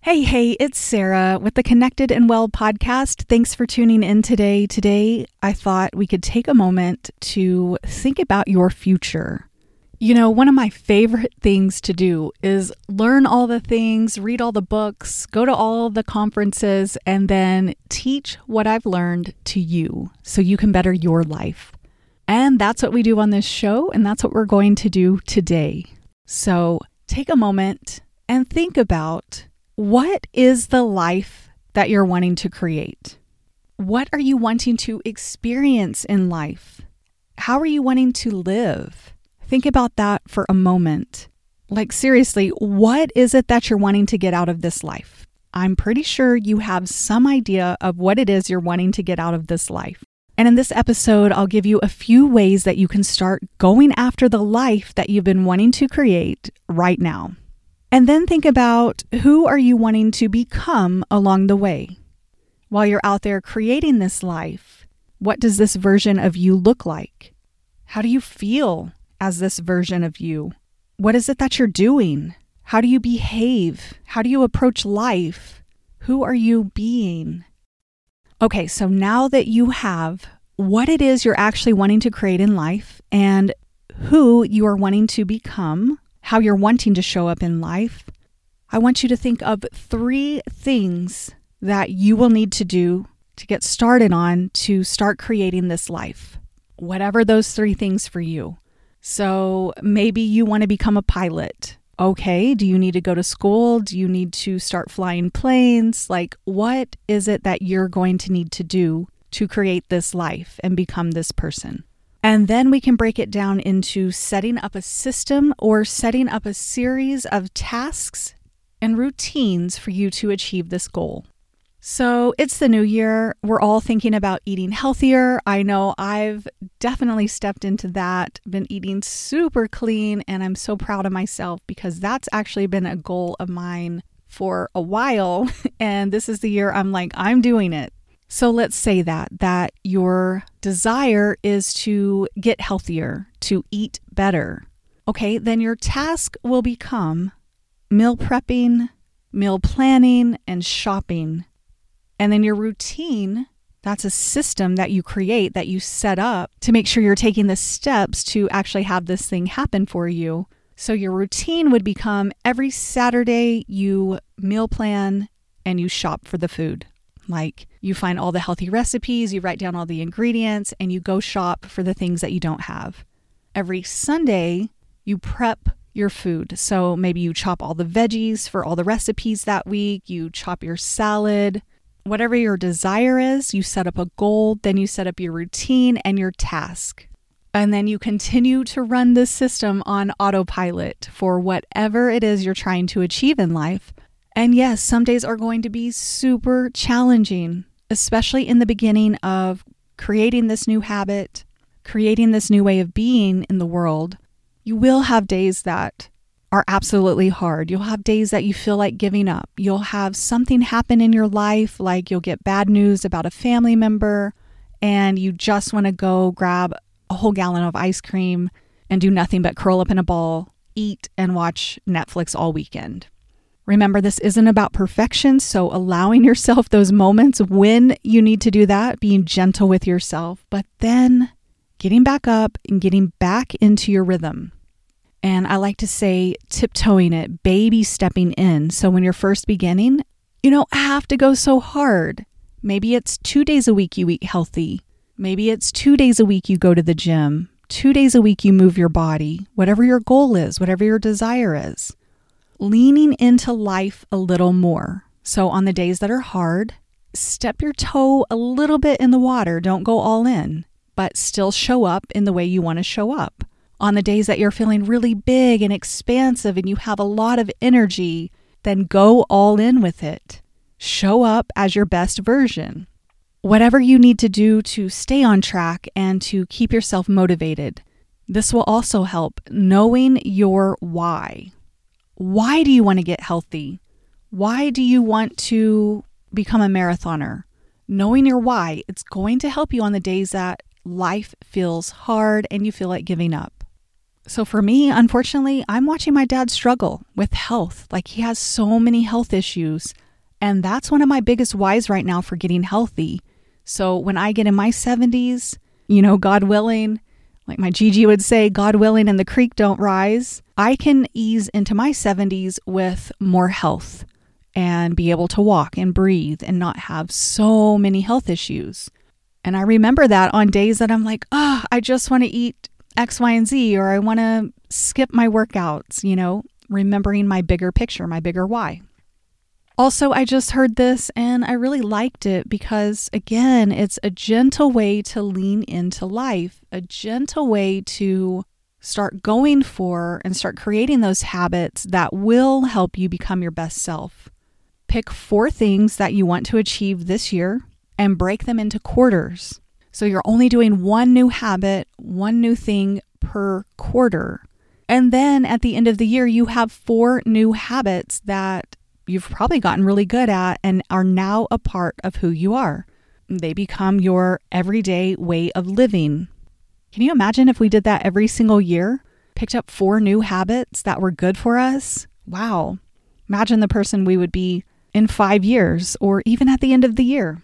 Hey, hey, it's Sarah with the Connected and Well podcast. Thanks for tuning in today. Today, I thought we could take a moment to think about your future. You know, one of my favorite things to do is learn all the things, read all the books, go to all the conferences, and then teach what I've learned to you so you can better your life. And that's what we do on this show, and that's what we're going to do today. So take a moment and think about what is the life that you're wanting to create? What are you wanting to experience in life? How are you wanting to live? Think about that for a moment. Like, seriously, what is it that you're wanting to get out of this life? I'm pretty sure you have some idea of what it is you're wanting to get out of this life. And in this episode, I'll give you a few ways that you can start going after the life that you've been wanting to create right now. And then think about who are you wanting to become along the way? While you're out there creating this life, what does this version of you look like? How do you feel as this version of you? What is it that you're doing? How do you behave? How do you approach life? Who are you being? Okay, so now that you have what it is you're actually wanting to create in life and who you are wanting to become, how you're wanting to show up in life, I want you to think of three things that you will need to do to get started on to start creating this life. Whatever those three things for you. So maybe you want to become a pilot. Okay, do you need to go to school? Do you need to start flying planes? Like, what is it that you're going to need to do to create this life and become this person? And then we can break it down into setting up a system or setting up a series of tasks and routines for you to achieve this goal. So it's the new year. We're all thinking about eating healthier. I know I've definitely stepped into that, been eating super clean, and I'm so proud of myself because that's actually been a goal of mine for a while. And this is the year I'm like, I'm doing it. So let's say that that your desire is to get healthier, to eat better. Okay, then your task will become meal prepping, meal planning, and shopping. And then your routine, that's a system that you create, that you set up to make sure you're taking the steps to actually have this thing happen for you. So your routine would become every Saturday you meal plan and you shop for the food. Like you find all the healthy recipes, you write down all the ingredients, and you go shop for the things that you don't have. Every Sunday, you prep your food. So maybe you chop all the veggies for all the recipes that week, you chop your salad. Whatever your desire is, you set up a goal, then you set up your routine and your task. And then you continue to run this system on autopilot for whatever it is you're trying to achieve in life and yes, some days are going to be super challenging, especially in the beginning of creating this new habit, creating this new way of being in the world. You will have days that are absolutely hard. You'll have days that you feel like giving up. You'll have something happen in your life, like you'll get bad news about a family member, and you just want to go grab a whole gallon of ice cream and do nothing but curl up in a ball, eat, and watch Netflix all weekend. Remember, this isn't about perfection, so allowing yourself those moments when you need to do that, being gentle with yourself, but then getting back up and getting back into your rhythm. And I like to say tiptoeing it, baby stepping in. So when you're first beginning, you don't have to go so hard. Maybe it's two days a week you eat healthy. Maybe it's two days a week you go to the gym. Two days a week you move your body, whatever your goal is, whatever your desire is leaning into life a little more. So, on the days that are hard, step your toe a little bit in the water. Don't go all in, but still show up in the way you want to show up. On the days that you're feeling really big and expansive and you have a lot of energy, then go all in with it. Show up as your best version. Whatever you need to do to stay on track and to keep yourself motivated. This will also help knowing your why. Why do you want to get healthy? Why do you want to become a marathoner? Knowing your why, it's going to help you on the days that life feels hard and you feel like giving up. So for me, unfortunately, I'm watching my dad struggle with health. Like he has so many health issues. And that's one of my biggest whys right now for getting healthy. So when I get in my 70s, you know, God willing, like my Gigi would say, God willing, and the creek don't rise, I can ease into my 70s with more health and be able to walk and breathe and not have so many health issues. And I remember that on days that I'm like, oh, I just want to eat X, Y, and Z, or I want to skip my workouts, you know, remembering my bigger picture, my bigger why. Also, I just heard this and I really liked it because, again, it's a gentle way to lean into life, a gentle way to start going for and start creating those habits that will help you become your best self. Pick four things that you want to achieve this year and break them into quarters. So you're only doing one new habit, one new thing per quarter. And then at the end of the year, you have four new habits that you've probably gotten really good at and are now a part of who you are. They become your everyday way of living. Can you imagine if we did that every single year? Picked up four new habits that were good for us? Wow. Imagine the person we would be in five years or even at the end of the year.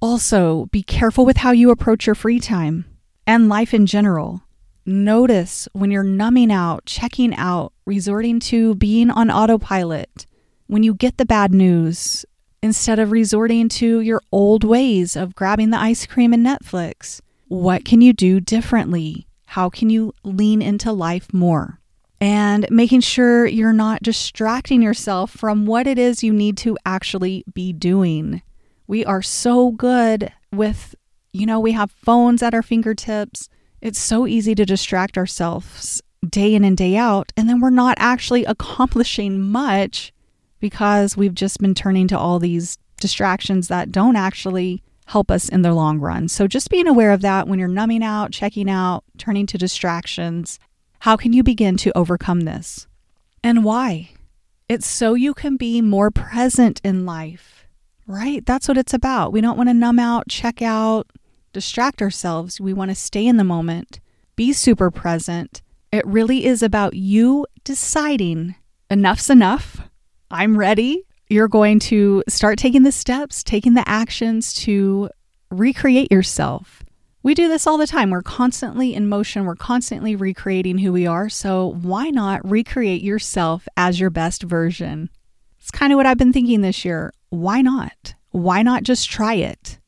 Also, be careful with how you approach your free time and life in general. Notice when you're numbing out, checking out, resorting to being on autopilot when you get the bad news, instead of resorting to your old ways of grabbing the ice cream and Netflix? What can you do differently? How can you lean into life more? And making sure you're not distracting yourself from what it is you need to actually be doing. We are so good with, you know, we have phones at our fingertips. It's so easy to distract ourselves day in and day out, and then we're not actually accomplishing much because we've just been turning to all these distractions that don't actually help us in the long run. So just being aware of that when you're numbing out, checking out, turning to distractions, how can you begin to overcome this? And why? It's so you can be more present in life, right? That's what it's about. We don't want to numb out, check out, distract ourselves. We want to stay in the moment, be super present. It really is about you deciding enough's enough. I'm ready. You're going to start taking the steps, taking the actions to recreate yourself. We do this all the time. We're constantly in motion, we're constantly recreating who we are. So, why not recreate yourself as your best version? It's kind of what I've been thinking this year. Why not? Why not just try it?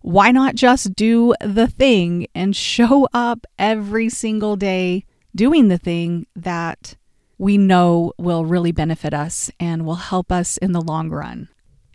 Why not just do the thing and show up every single day doing the thing that we know will really benefit us and will help us in the long run.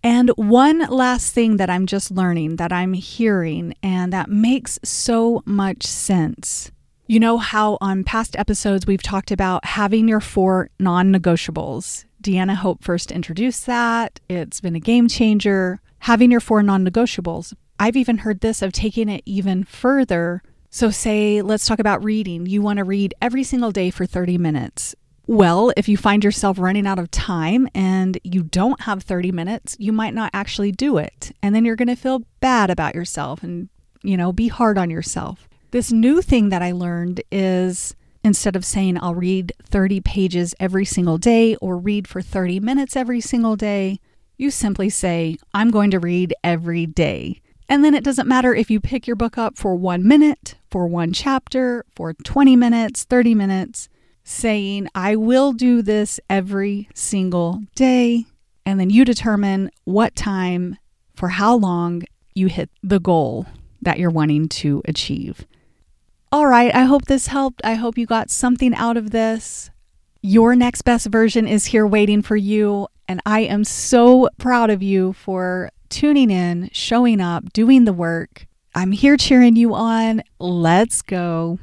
And one last thing that I'm just learning that I'm hearing and that makes so much sense. You know how on past episodes we've talked about having your four non negotiables. Deanna Hope first introduced that. It's been a game changer. Having your four non negotiables. I've even heard this of taking it even further. So, say, let's talk about reading. You want to read every single day for 30 minutes. Well, if you find yourself running out of time and you don't have 30 minutes, you might not actually do it. And then you're going to feel bad about yourself and, you know, be hard on yourself. This new thing that I learned is instead of saying I'll read 30 pages every single day or read for 30 minutes every single day, you simply say, I'm going to read every day. And then it doesn't matter if you pick your book up for one minute, for one chapter, for 20 minutes, 30 minutes saying, I will do this every single day. And then you determine what time, for how long you hit the goal that you're wanting to achieve. All right, I hope this helped. I hope you got something out of this. Your next best version is here waiting for you. And I am so proud of you for tuning in, showing up, doing the work. I'm here cheering you on. Let's go.